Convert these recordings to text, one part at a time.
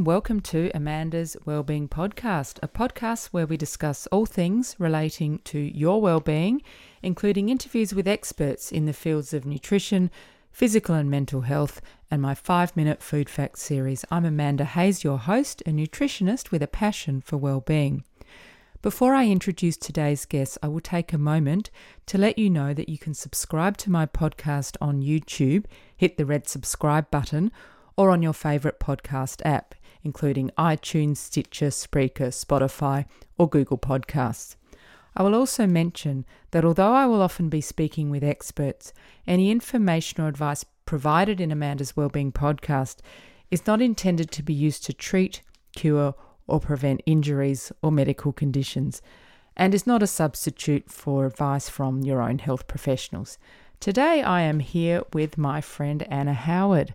And welcome to Amanda's Wellbeing Podcast, a podcast where we discuss all things relating to your well-being, including interviews with experts in the fields of nutrition, physical and mental health, and my five minute food facts series. I'm Amanda Hayes, your host, a nutritionist with a passion for well-being. Before I introduce today's guest, I will take a moment to let you know that you can subscribe to my podcast on YouTube, hit the red subscribe button, or on your favourite podcast app, including iTunes, Stitcher, Spreaker, Spotify, or Google Podcasts. I will also mention that although I will often be speaking with experts, any information or advice provided in Amanda's Wellbeing podcast is not intended to be used to treat, cure, or prevent injuries or medical conditions, and is not a substitute for advice from your own health professionals. Today, I am here with my friend Anna Howard,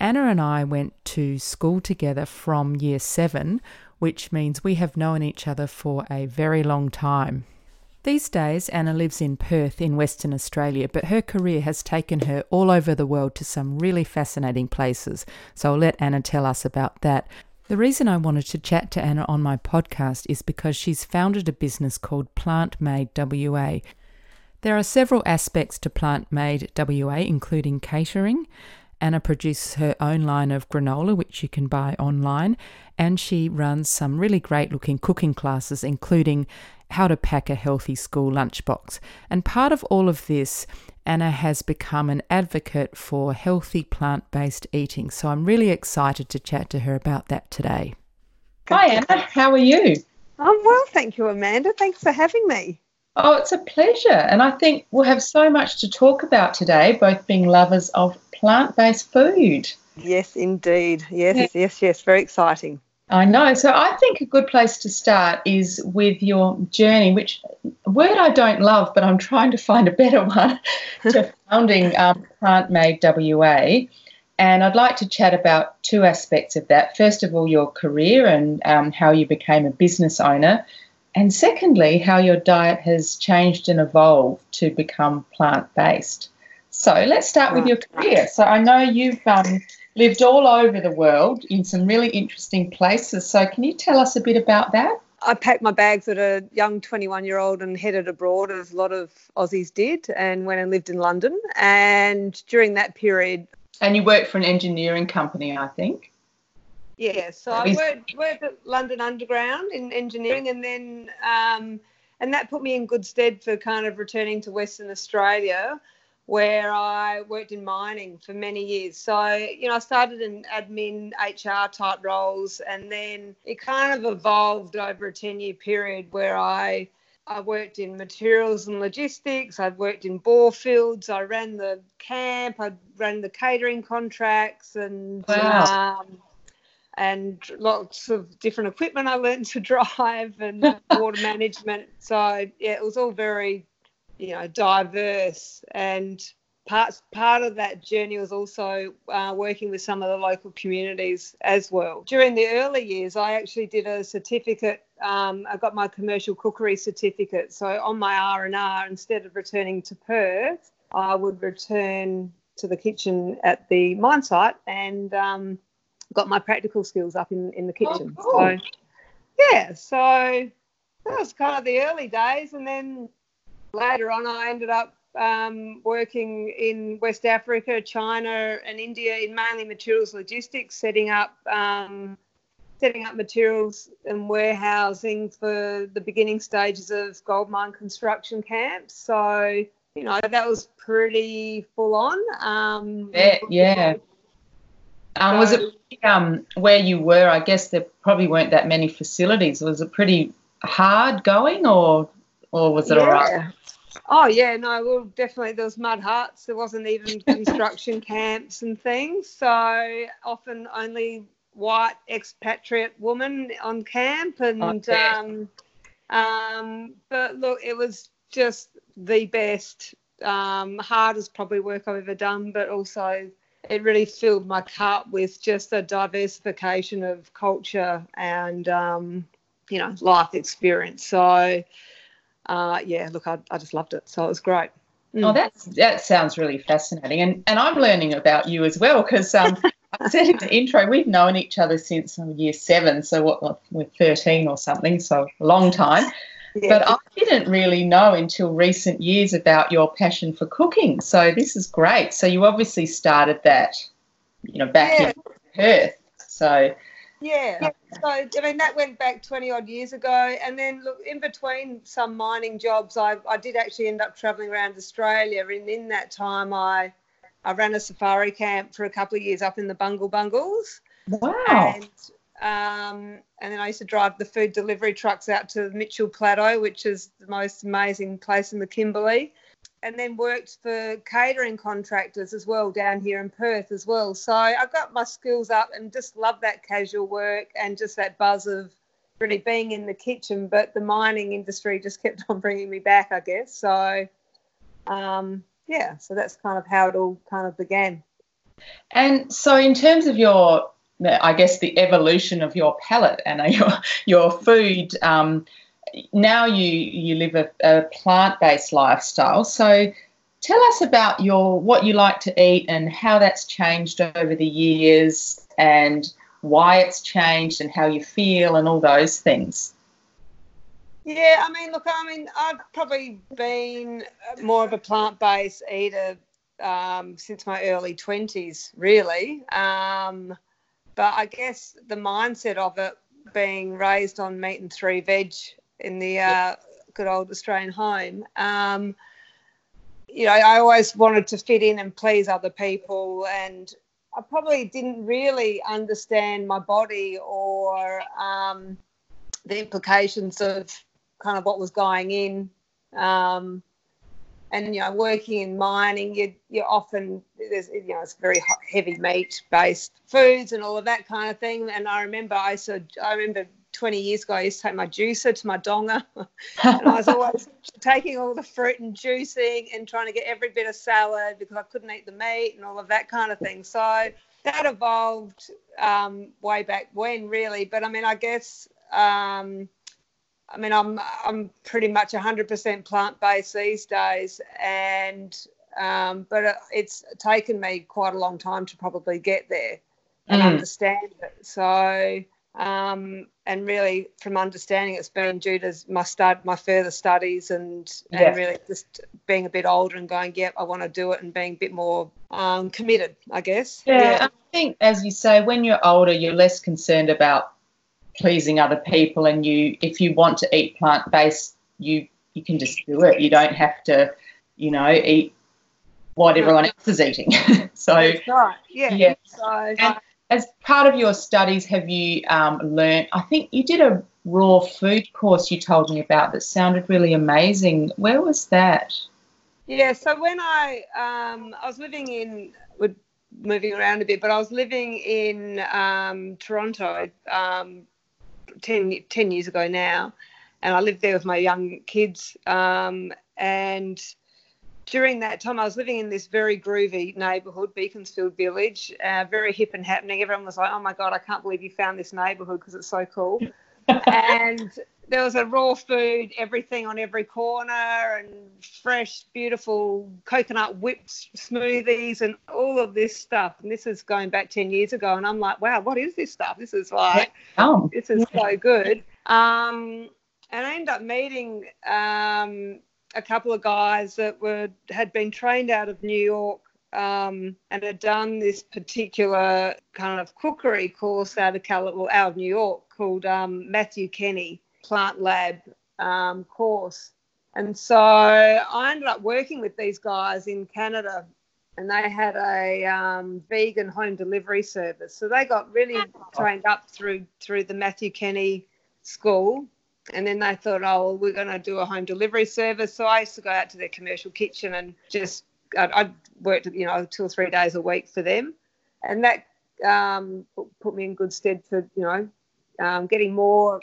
Anna and I went to school together from year seven, which means we have known each other for a very long time. These days, Anna lives in Perth in Western Australia, but her career has taken her all over the world to some really fascinating places. So I'll let Anna tell us about that. The reason I wanted to chat to Anna on my podcast is because she's founded a business called Plant Made WA. There are several aspects to Plant Made WA, including catering, Anna produces her own line of granola, which you can buy online, and she runs some really great looking cooking classes, including how to pack a healthy school lunchbox. And part of all of this, Anna has become an advocate for healthy plant based eating. So I'm really excited to chat to her about that today. Hi, Anna. How are you? I'm well, thank you, Amanda. Thanks for having me. Oh, it's a pleasure. And I think we'll have so much to talk about today, both being lovers of plant based food. Yes, indeed. Yes, yeah. yes, yes. Very exciting. I know. So I think a good place to start is with your journey, which word I don't love, but I'm trying to find a better one to founding um, Plant Made WA. And I'd like to chat about two aspects of that. First of all, your career and um, how you became a business owner. And secondly, how your diet has changed and evolved to become plant based. So let's start with your career. So I know you've um, lived all over the world in some really interesting places. So can you tell us a bit about that? I packed my bags at a young 21 year old and headed abroad, as a lot of Aussies did, and went and lived in London. And during that period. And you worked for an engineering company, I think. Yeah, so I worked, worked at London Underground in engineering, and then um, and that put me in good stead for kind of returning to Western Australia where I worked in mining for many years. So, you know, I started in admin, HR type roles, and then it kind of evolved over a 10 year period where I I worked in materials and logistics. I've worked in bore fields. I ran the camp. I ran the catering contracts and wow. um, and lots of different equipment I learned to drive and water management. So yeah, it was all very you know diverse and part part of that journey was also uh, working with some of the local communities as well. During the early years, I actually did a certificate. Um, I got my commercial cookery certificate. So on my R and R, instead of returning to Perth, I would return to the kitchen at the mine site and um, got my practical skills up in in the kitchen. Oh, cool. So yeah, so that was kind of the early days, and then later on, I ended up um, working in West Africa, China, and India in mainly materials logistics, setting up um, setting up materials and warehousing for the beginning stages of gold mine construction camps. So you know that was pretty full on. Um, yeah. Um, was it um, where you were? I guess there probably weren't that many facilities. Was it pretty hard going, or or was it yeah. all right? Oh yeah, no, well definitely there was mud huts. There wasn't even construction camps and things. So often only white expatriate woman on camp and um, um, but look, it was just the best. Um, hardest probably work I've ever done, but also it really filled my cup with just a diversification of culture and um, you know life experience. So uh, yeah, look, I, I just loved it. So it was great. Mm. Oh, that's that sounds really fascinating, and and I'm learning about you as well because um, I said in the intro, we've known each other since year seven, so what, we're 13 or something, so a long time. Yeah. But I didn't really know until recent years about your passion for cooking. So this is great. So you obviously started that, you know, back yeah. in Perth. So yeah. So I mean that went back twenty odd years ago, and then look in between some mining jobs, I, I did actually end up travelling around Australia, and in that time I I ran a safari camp for a couple of years up in the Bungle Bungles. Wow. And um, and then I used to drive the food delivery trucks out to the Mitchell Plateau, which is the most amazing place in the Kimberley and then worked for catering contractors as well down here in Perth as well. So I got my skills up and just love that casual work and just that buzz of really being in the kitchen. But the mining industry just kept on bringing me back, I guess. So um, yeah, so that's kind of how it all kind of began. And so, in terms of your, I guess, the evolution of your palate and your your food. Um, now you you live a, a plant-based lifestyle. So tell us about your what you like to eat and how that's changed over the years and why it's changed and how you feel and all those things. Yeah i mean look i mean i've probably been more of a plant-based eater um, since my early 20s really. Um, but i guess the mindset of it being raised on meat and three veg in the uh, good old Australian home. Um, you know, I always wanted to fit in and please other people, and I probably didn't really understand my body or um, the implications of kind of what was going in. Um, and you know, working in mining, you you often there's you know it's very heavy meat based foods and all of that kind of thing. And I remember I said I remember 20 years ago, I used to take my juicer to my donga, and I was always taking all the fruit and juicing and trying to get every bit of salad because I couldn't eat the meat and all of that kind of thing. So that evolved um, way back when, really. But I mean, I guess. Um, I mean, I'm I'm pretty much 100% plant based these days, and um, but uh, it's taken me quite a long time to probably get there and mm. understand it. So um, and really from understanding it's been due to my start my further studies and and really just being a bit older and going yep i want to do it and being a bit more um, committed i guess. Yeah, yeah, i think as you say when you're older you're less concerned about pleasing other people and you if you want to eat plant-based you you can just do it. You don't have to you know eat what everyone else is eating. So That's right. Yeah, yeah. So, and, as part of your studies, have you um, learned? I think you did a raw food course you told me about that sounded really amazing. Where was that? Yeah, so when I um, I was living in, we're moving around a bit, but I was living in um, Toronto um, 10, 10, years ago now, and I lived there with my young kids, um, and during that time, I was living in this very groovy neighbourhood, Beaconsfield Village, uh, very hip and happening. Everyone was like, "Oh my god, I can't believe you found this neighbourhood because it's so cool." and there was a raw food, everything on every corner, and fresh, beautiful coconut whipped smoothies, and all of this stuff. And this is going back ten years ago, and I'm like, "Wow, what is this stuff? This is like, oh. this is so good." Um, and I ended up meeting um, a couple of guys that were had been trained out of New York um, and had done this particular kind of cookery course out of Cal- out of New York called um, Matthew Kenney Plant Lab um, course. And so I ended up working with these guys in Canada, and they had a um, vegan home delivery service. So they got really trained up through through the Matthew Kenney school and then they thought, oh, well, we're going to do a home delivery service. So I used to go out to their commercial kitchen and just, I'd, I'd worked, you know, two or three days a week for them. And that um, put me in good stead for, you know, um, getting more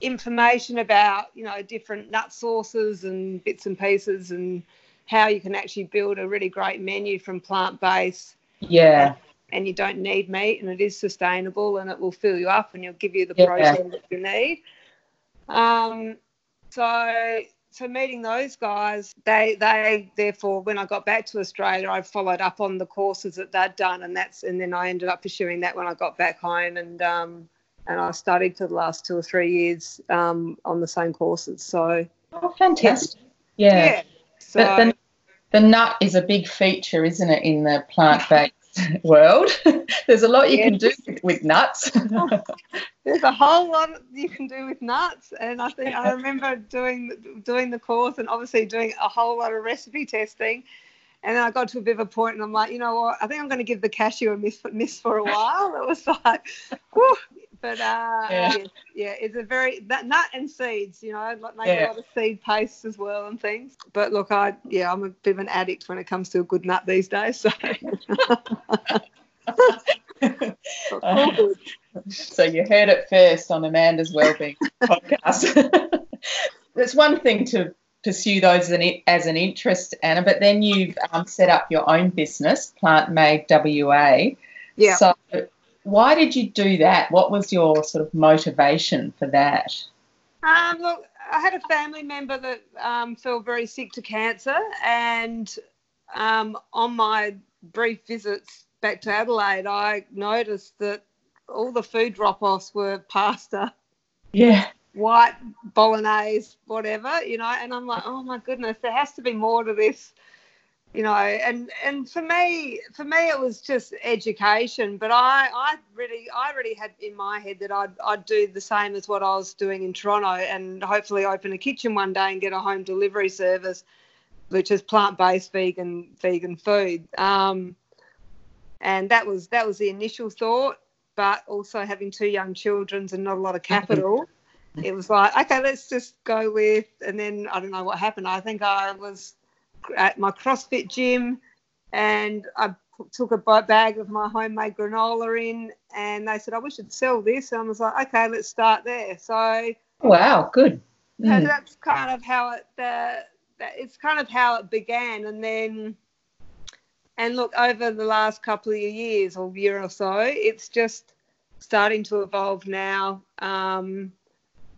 information about, you know, different nut sources and bits and pieces and how you can actually build a really great menu from plant based. Yeah. And you don't need meat and it is sustainable and it will fill you up and it'll give you the yeah. protein that you need. Um, so so meeting those guys, they they therefore when I got back to Australia, I followed up on the courses that they'd done, and that's and then I ended up pursuing that when I got back home, and um, and I studied for the last two or three years um, on the same courses. So oh, fantastic! Yeah. yeah. So, the, the, the nut is a big feature, isn't it, in the plant-based world. There's a lot you can do with nuts. There's a whole lot you can do with nuts, and I think I remember doing doing the course and obviously doing a whole lot of recipe testing. And then I got to a bit of a point, and I'm like, you know what? I think I'm going to give the cashew a miss, miss for a while. It was like, whew, but uh, yeah. yeah. yeah, it's a very that nut and seeds. You know, like make yeah. a lot of seed pastes as well and things. But look, I yeah, I'm a bit of an addict when it comes to a good nut these days. So. so you heard it first on Amanda's Wellbeing podcast. It's one thing to pursue those as an, as an interest, Anna, but then you've um, set up your own business, Plant Made WA. Yeah. So why did you do that? What was your sort of motivation for that? Um, look, I had a family member that um, fell very sick to cancer, and um, on my brief visits back to Adelaide, I noticed that all the food drop-offs were pasta. Yeah. White bolognese, whatever, you know, and I'm like, oh my goodness, there has to be more to this you know and and for me for me it was just education but i i really i really had in my head that i'd i'd do the same as what i was doing in toronto and hopefully open a kitchen one day and get a home delivery service which is plant-based vegan vegan food. Um, and that was that was the initial thought but also having two young children and not a lot of capital it was like okay let's just go with and then i don't know what happened. I think i was at my CrossFit gym, and I took a bag of my homemade granola in, and they said, "I "Oh, we should sell this." And I was like, "Okay, let's start there." So wow, good. Mm. that's kind of how it. The, it's kind of how it began, and then. And look, over the last couple of years or year or so, it's just starting to evolve now. Um,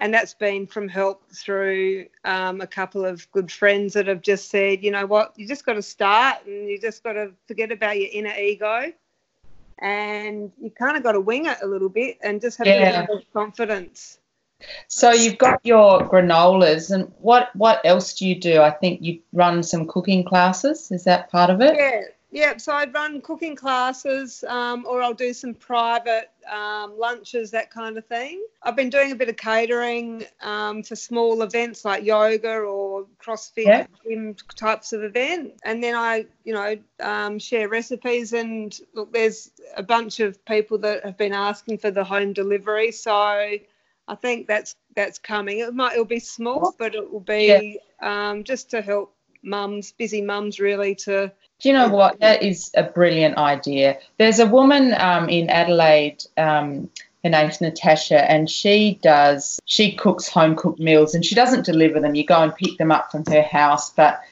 and that's been from help through um, a couple of good friends that have just said, you know what, you just got to start and you just got to forget about your inner ego, and you kind of got to wing it a little bit and just have yeah. a bit of confidence. So you've got your granolas, and what what else do you do? I think you run some cooking classes. Is that part of it? Yeah, yeah, so I'd run cooking classes um, or I'll do some private um, lunches, that kind of thing. I've been doing a bit of catering um, for small events like yoga or CrossFit yeah. gym types of event. And then I, you know, um, share recipes. And look, there's a bunch of people that have been asking for the home delivery. So I think that's that's coming. It might it'll be small, but it will be yeah. um, just to help mums, busy mums, really to do you know what? That is a brilliant idea. There's a woman um, in Adelaide. Um, her name's Natasha, and she does. She cooks home cooked meals, and she doesn't deliver them. You go and pick them up from her house, but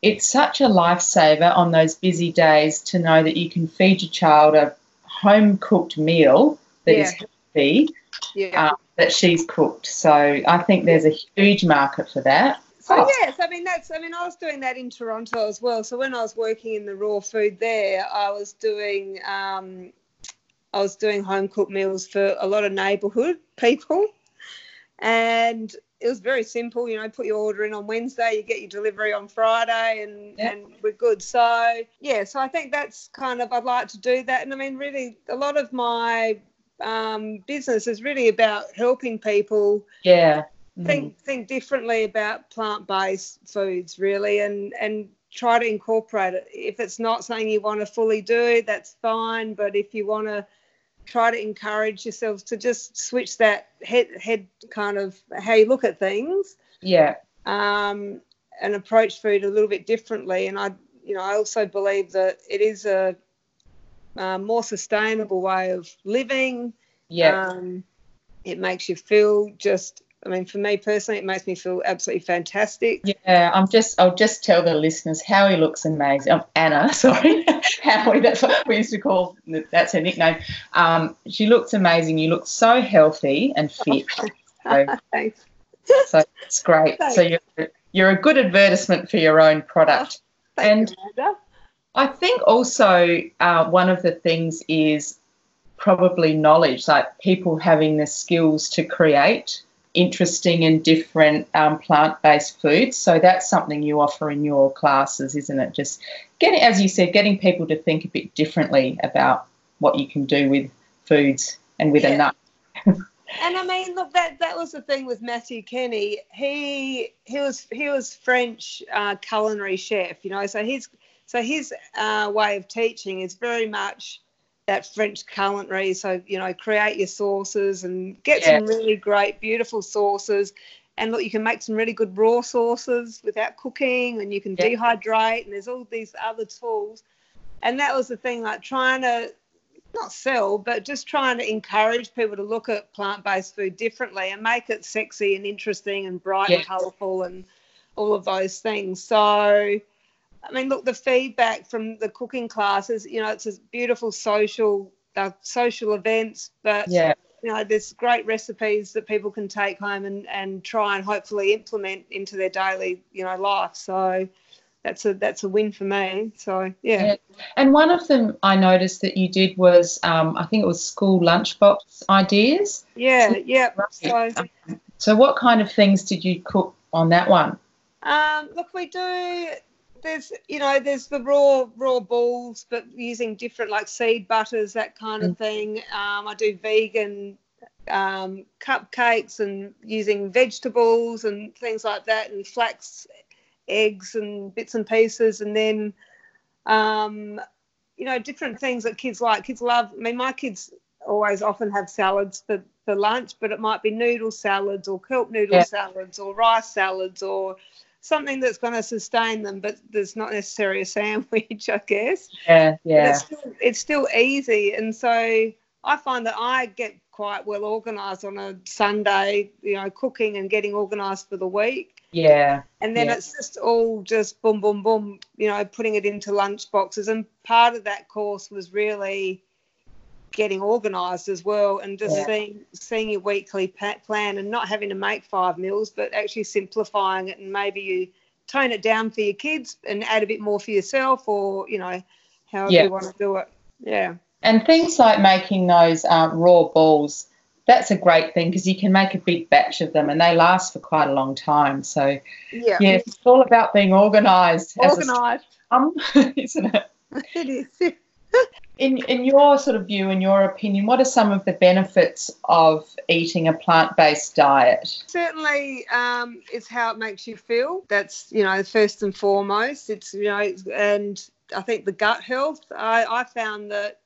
it's such a lifesaver on those busy days to know that you can feed your child a home cooked meal that yeah. is healthy. Yeah. Um, that she's cooked. So I think there's a huge market for that. So oh. yes, I mean that's I mean I was doing that in Toronto as well. So when I was working in the raw food there, I was doing um, I was doing home cooked meals for a lot of neighbourhood people, and it was very simple. You know, put your order in on Wednesday, you get your delivery on Friday, and and we're good. So yeah, so I think that's kind of I'd like to do that, and I mean really a lot of my um, business is really about helping people. Yeah think mm-hmm. think differently about plant based foods really and and try to incorporate it. If it's not something you want to fully do, that's fine. But if you want to try to encourage yourselves to just switch that head head kind of how you look at things. Yeah. Um, and approach food a little bit differently. And I you know, I also believe that it is a, a more sustainable way of living. Yeah. Um, it makes you feel just I mean, for me personally, it makes me feel absolutely fantastic. Yeah, I'm just, I'll just tell the listeners, Howie looks amazing. Oh, Anna, sorry, Howie, that's what we used to call, that's her nickname. Um, she looks amazing. You look so healthy and fit. So, Thanks. So it's great. Thanks. So you're you're a good advertisement for your own product. Oh, and you, I think also uh, one of the things is probably knowledge, like people having the skills to create interesting and different um, plant-based foods. So that's something you offer in your classes, isn't it? Just getting, as you said, getting people to think a bit differently about what you can do with foods and with yeah. a nut. and I mean, look, that that was the thing with Matthew Kenney. He he was he was French uh, culinary chef, you know. So his so his uh, way of teaching is very much that French culinary. So, you know, create your sauces and get some really great, beautiful sauces. And look, you can make some really good raw sauces without cooking, and you can dehydrate, and there's all these other tools. And that was the thing, like trying to not sell, but just trying to encourage people to look at plant based food differently and make it sexy and interesting and bright and colourful and all of those things. So, I mean, look, the feedback from the cooking classes, you know, it's a beautiful social uh, social events, but yeah. you know, there's great recipes that people can take home and, and try and hopefully implement into their daily, you know, life. So that's a that's a win for me. So yeah. yeah. And one of them I noticed that you did was um, I think it was school lunchbox ideas. Yeah, yeah. So, so what kind of things did you cook on that one? Um, look, we do there's you know there's the raw raw balls but using different like seed butters that kind of mm. thing um, i do vegan um, cupcakes and using vegetables and things like that and flax eggs and bits and pieces and then um, you know different things that kids like kids love i mean my kids always often have salads for, for lunch but it might be noodle salads or kelp noodle yeah. salads or rice salads or something that's going to sustain them, but there's not necessarily a sandwich, I guess. Yeah, yeah. It's still, it's still, easy, and so I find that I get quite well organised on a Sunday, you know, cooking and getting organised for the week. Yeah. And then yeah. it's just all just boom, boom, boom, you know, putting it into lunch boxes. And part of that course was really getting organised as well and just yeah. seeing seeing your weekly plan and not having to make five meals but actually simplifying it and maybe you tone it down for your kids and add a bit more for yourself or you know however yeah. you want to do it. Yeah. And things like making those um, raw balls that's a great thing because you can make a big batch of them and they last for quite a long time. So yeah, yeah it's all about being organized organized. um, isn't it? It is in in your sort of view, in your opinion, what are some of the benefits of eating a plant based diet? Certainly, um, it's how it makes you feel. That's you know first and foremost. It's you know, and I think the gut health. I, I found that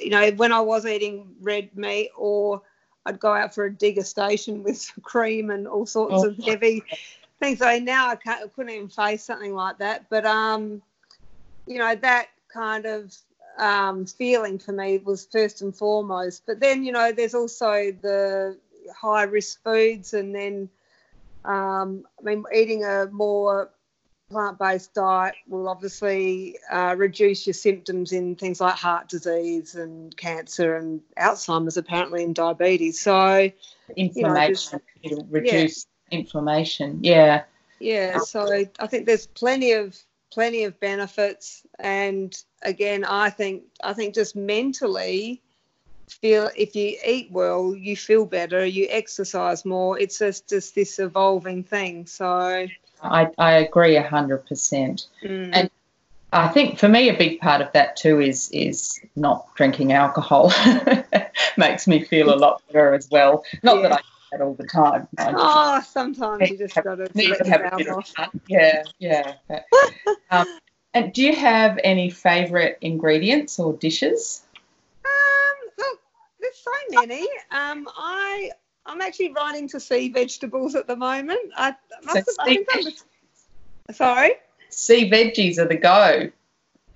you know when I was eating red meat or I'd go out for a degustation with cream and all sorts oh. of heavy things. So now I, can't, I couldn't even face something like that. But um, you know that kind of um, feeling for me was first and foremost. But then, you know, there's also the high risk foods, and then, um, I mean, eating a more plant based diet will obviously uh, reduce your symptoms in things like heart disease and cancer and Alzheimer's, apparently, and diabetes. So, inflammation, you know, it'll reduce yeah. inflammation. Yeah. Yeah, so I think there's plenty of plenty of benefits. And again i think i think just mentally feel if you eat well you feel better you exercise more. It's just just this evolving thing. So i, I agree 100% mm. and i think for me a big part of that too is is not drinking alcohol. Makes me feel a lot better as well. Not yeah. that i that all the time. oh, sometimes you just got to have a bit of fun. Yeah, yeah. But, um, and do you have any favourite ingredients or dishes? Um, look, there's so many. Um, I I'm actually right to sea vegetables at the moment. I must so have, I sorry. Sea veggies are the go.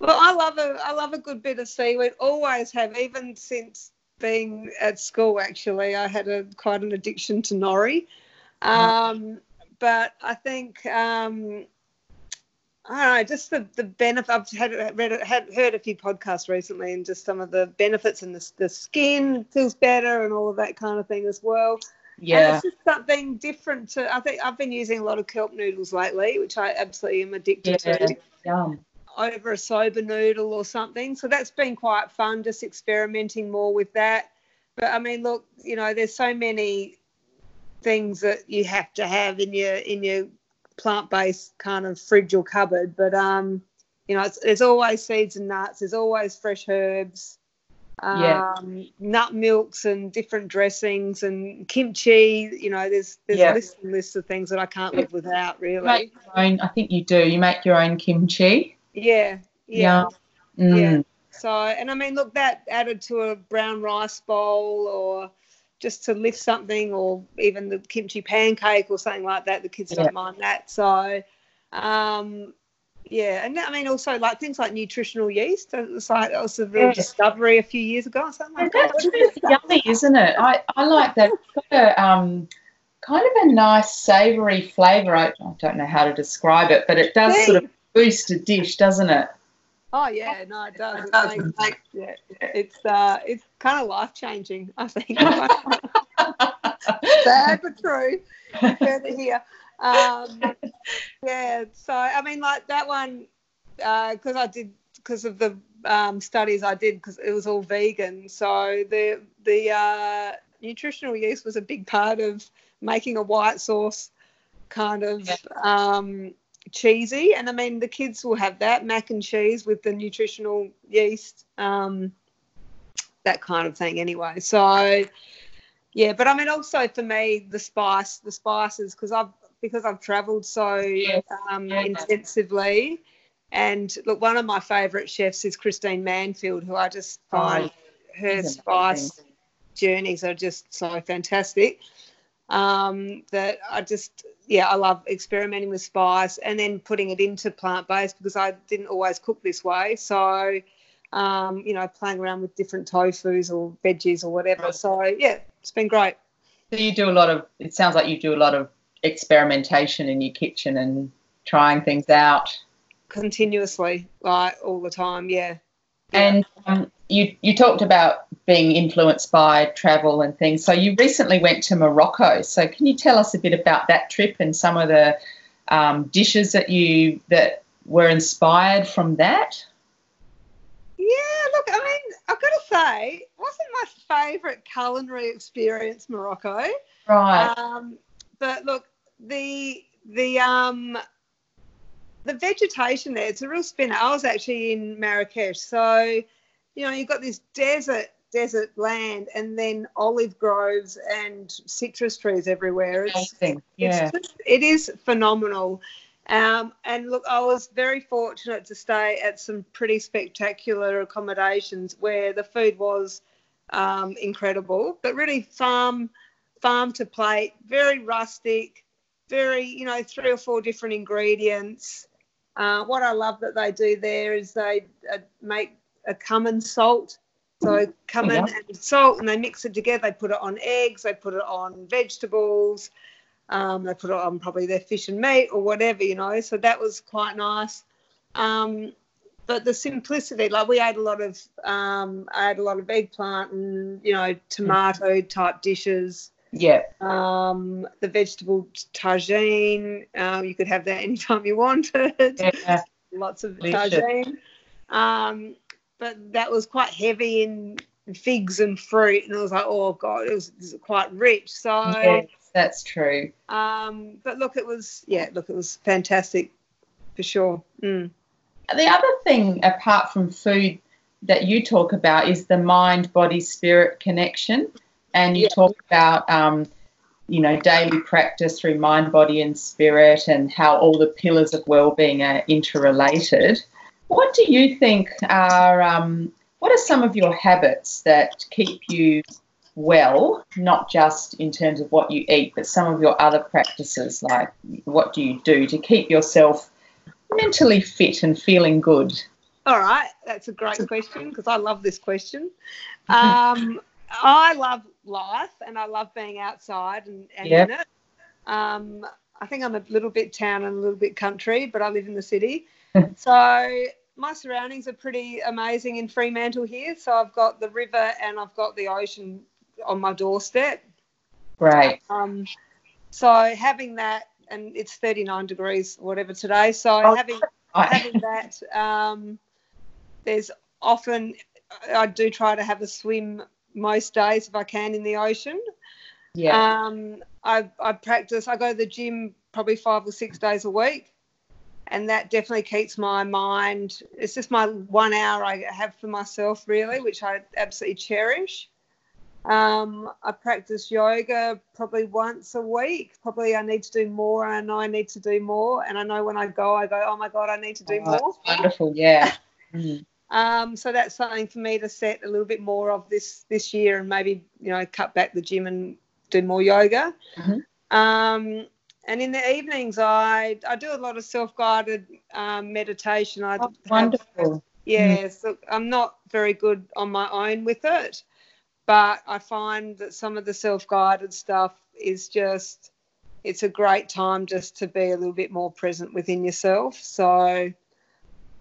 Well, I love a I love a good bit of seaweed. Always have, even since being at school, actually, I had a quite an addiction to nori. Um, but I think um, I don't know, just the the benefit. I've had read had heard a few podcasts recently, and just some of the benefits and the the skin feels better and all of that kind of thing as well. Yeah. And it's just something different to. I think I've been using a lot of kelp noodles lately, which I absolutely am addicted yeah. to. Yum. Over a soba noodle or something. So that's been quite fun, just experimenting more with that. But I mean, look, you know, there's so many things that you have to have in your in your plant-based kind of fridge or cupboard. But um, you know, there's always seeds and nuts. There's always fresh herbs. Um, Yeah. nut milks and different dressings and kimchi. You know, there's there's Yeah. lists and lists of things that I can't live without. Really. own, I think you do. You make your own kimchi. Yeah. Yeah. Mm. Yeah. So, and I mean, look, that added to a brown rice bowl or just to lift something or even the kimchi pancake or something like that, the kids Yeah. don't mind that. So, um, yeah. And I mean, also like things like nutritional yeast. It was like, that was a real Yeah. discovery a few years ago. or something Yeah, like that. that's really yummy, isn't it? I, I like that. It's got a um, kind of a nice savoury flavour. I, I don't know how to describe it, but it does Yeah. sort of boost a dish, doesn't it? Oh yeah, no, it does. It It does. makes- yeah, it's uh, it's kind of life changing. I think. Sad but true. Further here. Um, yeah. So I mean, like that one, because I did because of the um, studies I did because it was all vegan. So the the uh, nutritional yeast was a big part of making a white sauce kind of um, cheesy. And I mean, the kids will have that mac and cheese with the nutritional yeast, um, that kind of thing. Anyway, so yeah. But I mean, also for me, the spice, the spices, because I've because I've travelled so Yes. um, intensively. And look, one of my favourite chefs is Christine Manfield, who I just find her spice amazing. journeys are just so fantastic um, that I just yeah I love experimenting with spice and then putting it into plant based because I didn't always cook this way so um, you know playing around with different tofu's or veggies or whatever so yeah it's been great So you do a lot of. It sounds like you do a lot of experimentation in your kitchen and trying things out. continuously like all the time yeah And um, you you talked about being influenced by travel and things. So you recently went to Morocco. So can you tell us a bit about that trip and some of the um, dishes that you that were inspired from that? Yeah, look, I mean, I've got to say, it wasn't my favourite culinary experience, Morocco. Right. Um, but look, the the um the vegetation there, it's a real spinner. I was actually in Marrakesh, so you know, you've got this desert desert land and then olive groves and citrus trees everywhere. It's Amazing. Yeah. it's just, it is phenomenal. Um, and look, I was very fortunate to stay at some pretty spectacular accommodations where the food was um, incredible, but really farm farm to plate, very rustic, very you know three or four different ingredients. Uh, what I love that they do there is they uh, make a cumin salt. So cumin yeah. and salt, and they mix it together. They put it on eggs. They put it on vegetables. Um, they put it on probably their fish and meat or whatever, you know. So that was quite nice. Um, but the simplicity, like we ate a lot of, um, I ate a lot of eggplant and you know tomato type dishes. Yeah. Um, the vegetable tagine, um, you could have that anytime you wanted. Yeah. Lots of tagine. Um, but that was quite heavy in figs and fruit, and I was like, oh god, it was, it was quite rich. So. Yes, that's true. Um, but look, it was yeah, look, it was fantastic for sure. Mm. The other thing, apart from food, that you talk about is the mind, body, spirit connection, and you Yeah. talk about, um, you know, daily practice through mind, body, and spirit, and how all the pillars of well-being are interrelated. What do you think are um, what are some of your habits that keep you well, not just in terms of what you eat, but some of your other practices, like what do you do to keep yourself mentally fit and feeling good? All right, that's a great question because I love this question. Um, I love life and I love being outside and, and Yep. in it. Um, I think I'm a little bit town and a little bit country, but I live in the city. so my surroundings are pretty amazing in Fremantle here. So I've got the river and I've got the ocean on my doorstep. Right. Um, so having that, and it's 39 degrees, whatever today. So Oh, having right. having that, um, there's often I do try to have a swim most days if I can in the ocean. Yeah. Um, I, I practice. I go to the gym probably five or six days a week, and that definitely keeps my mind. It's just my one hour I have for myself, really, which I absolutely cherish. Um, I practice yoga probably once a week. Probably I need to do more. I know I need to do more, and I know when I go, I go, oh my god, I need to do Oh, more. that's wonderful. Yeah. Um, so that's something for me to set a little bit more of this this year, and maybe you know cut back the gym and do more yoga. Mhm. Um, and in the evenings, I I do a lot of self guided um, meditation. I Oh, wonderful. Yes, look, I'm not very good on my own with it, but I find that some of the self guided stuff is just it's a great time just to be a little bit more present within yourself. So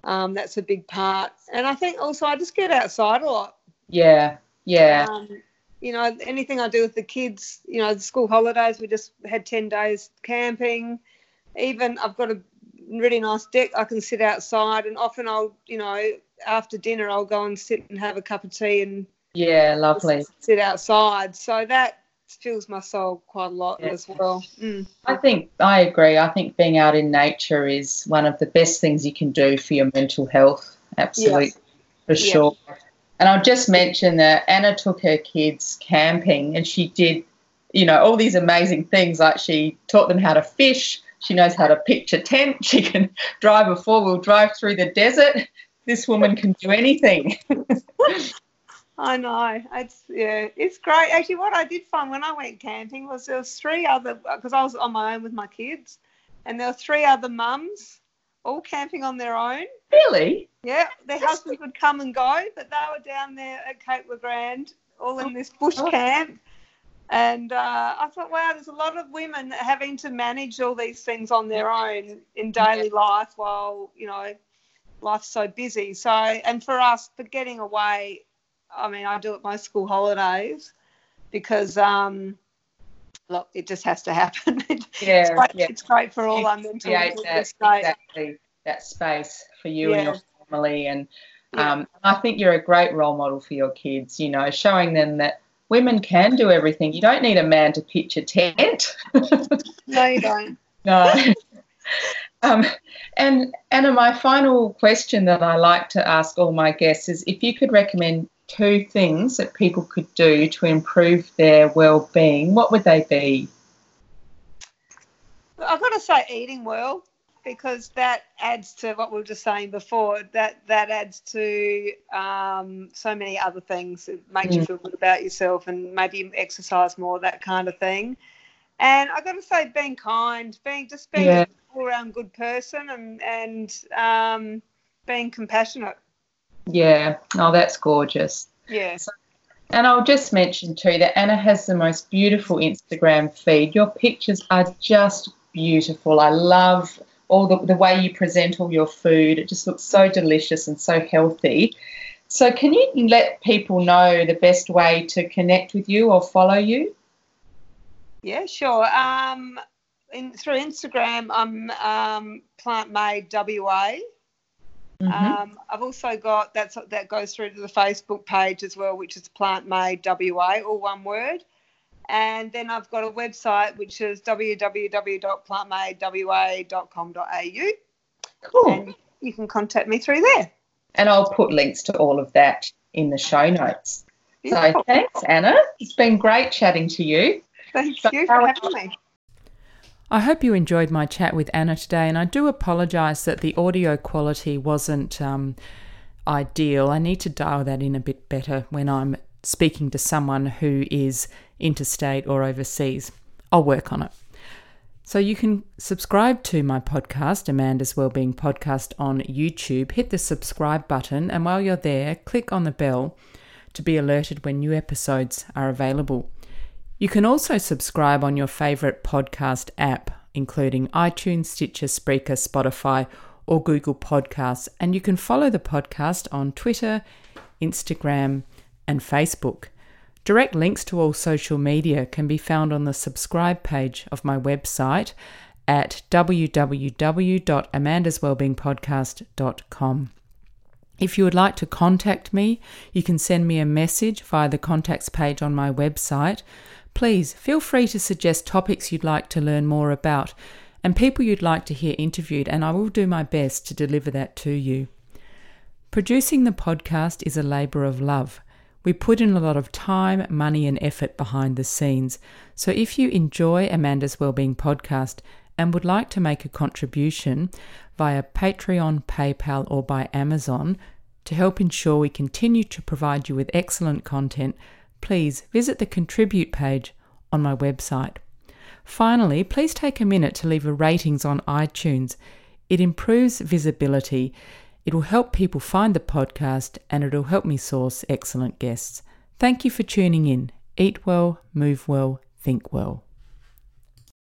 um, that's a big part. And I think also I just get outside a lot. Yeah. Yeah. Um, you know, anything I do with the kids, you know, the school holidays, we just had 10 days camping. Even I've got a really nice deck I can sit outside, and often I'll, you know, after dinner, I'll go and sit and have a cup of tea and Yeah. Lovely. sit outside. So that fills my soul quite a lot Yeah. as well. Mm. I think I agree. I think being out in nature is one of the best things you can do for your mental health. Absolutely, for Yeah. sure. And I'll just mention that Anna took her kids camping and she did, you know, all these amazing things. Like she taught them how to fish. She knows how to pitch a tent. She can drive a four wheel drive through the desert. This woman can do anything. I know. It's yeah, it's great. Actually, what I did find when I went camping was there was three other because I was on my own with my kids, and there were three other mums all camping on their own. really? Yeah, their husbands would come and go, but they were down there at Cape Le Grand, all in this bush Oh. camp. And uh, I thought, wow, there's a lot of women having to manage all these things on their own in daily life while, you know, life's so busy. So, and for us, for getting away, I mean, I do it my school holidays because, um, look, it just has to happen. it's, Yeah. great, yeah. it's great for all our mental that, exactly that space for you and your family and Yeah. um, I think you're a great role model for your kids you know showing them that women can do everything you don't need a man to pitch a tent No, you don't. no um, and Anna my final question that I like to ask all my guests is if you could recommend two things that people could do to improve their well-being what would they be I've got to say, eating well because that adds to what we were just saying before. That that adds to um, so many other things. It makes you Mm. feel good about yourself, and maybe exercise more, that kind of thing. And I've got to say, being kind, being just being Yeah. an all-around good person, and and um, being compassionate. Yeah oh that's gorgeous Yes. And I'll just mention too that Anna has the most beautiful Instagram feed. Your pictures are just beautiful. I love all the, the way you present all your food. It just looks so delicious and so healthy. So, can you let people know the best way to connect with you or follow you? Yeah, sure. Um, in, through Instagram, I'm um, Plant Made WA. Mhm. Um, I've also got that's that goes through to the Facebook page as well, which is Plant Made WA, all one word. And then I've got a website which is www.plantmadewa.com.au, cool. and you can contact me through there. And I'll put links to all of that in the show notes. So, thanks, Anna. It's been great chatting to you. Thank so you for having me. I hope you enjoyed my chat with Anna today, and I do apologise that the audio quality wasn't um, ideal. I need to dial that in a bit better when I'm speaking to someone who is interstate or overseas. I'll work on it. So you can subscribe to my podcast, Amanda's Wellbeing Podcast, on YouTube. Hit the subscribe button, and while you're there, click on the bell to be alerted when new episodes are available. You can also subscribe on your favourite podcast app, including iTunes, Stitcher, Spreaker, Spotify, or Google Podcasts. And you can follow the podcast on Twitter, Instagram, and Facebook. Direct links to all social media can be found on the subscribe page of my website at www.amandaswellbeingpodcast.com. If you would like to contact me, you can send me a message via the contacts page on my website. Please feel free to suggest topics you'd like to learn more about and people you'd like to hear interviewed, and I will do my best to deliver that to you. Producing the podcast is a labour of love. We put in a lot of time, money, and effort behind the scenes. So if you enjoy Amanda's Wellbeing podcast and would like to make a contribution via Patreon, PayPal, or by Amazon to help ensure we continue to provide you with excellent content, please visit the contribute page on my website. Finally, please take a minute to leave a ratings on iTunes. It improves visibility it will help people find the podcast and it'll help me source excellent guests. Thank you for tuning in. Eat well, move well, think well.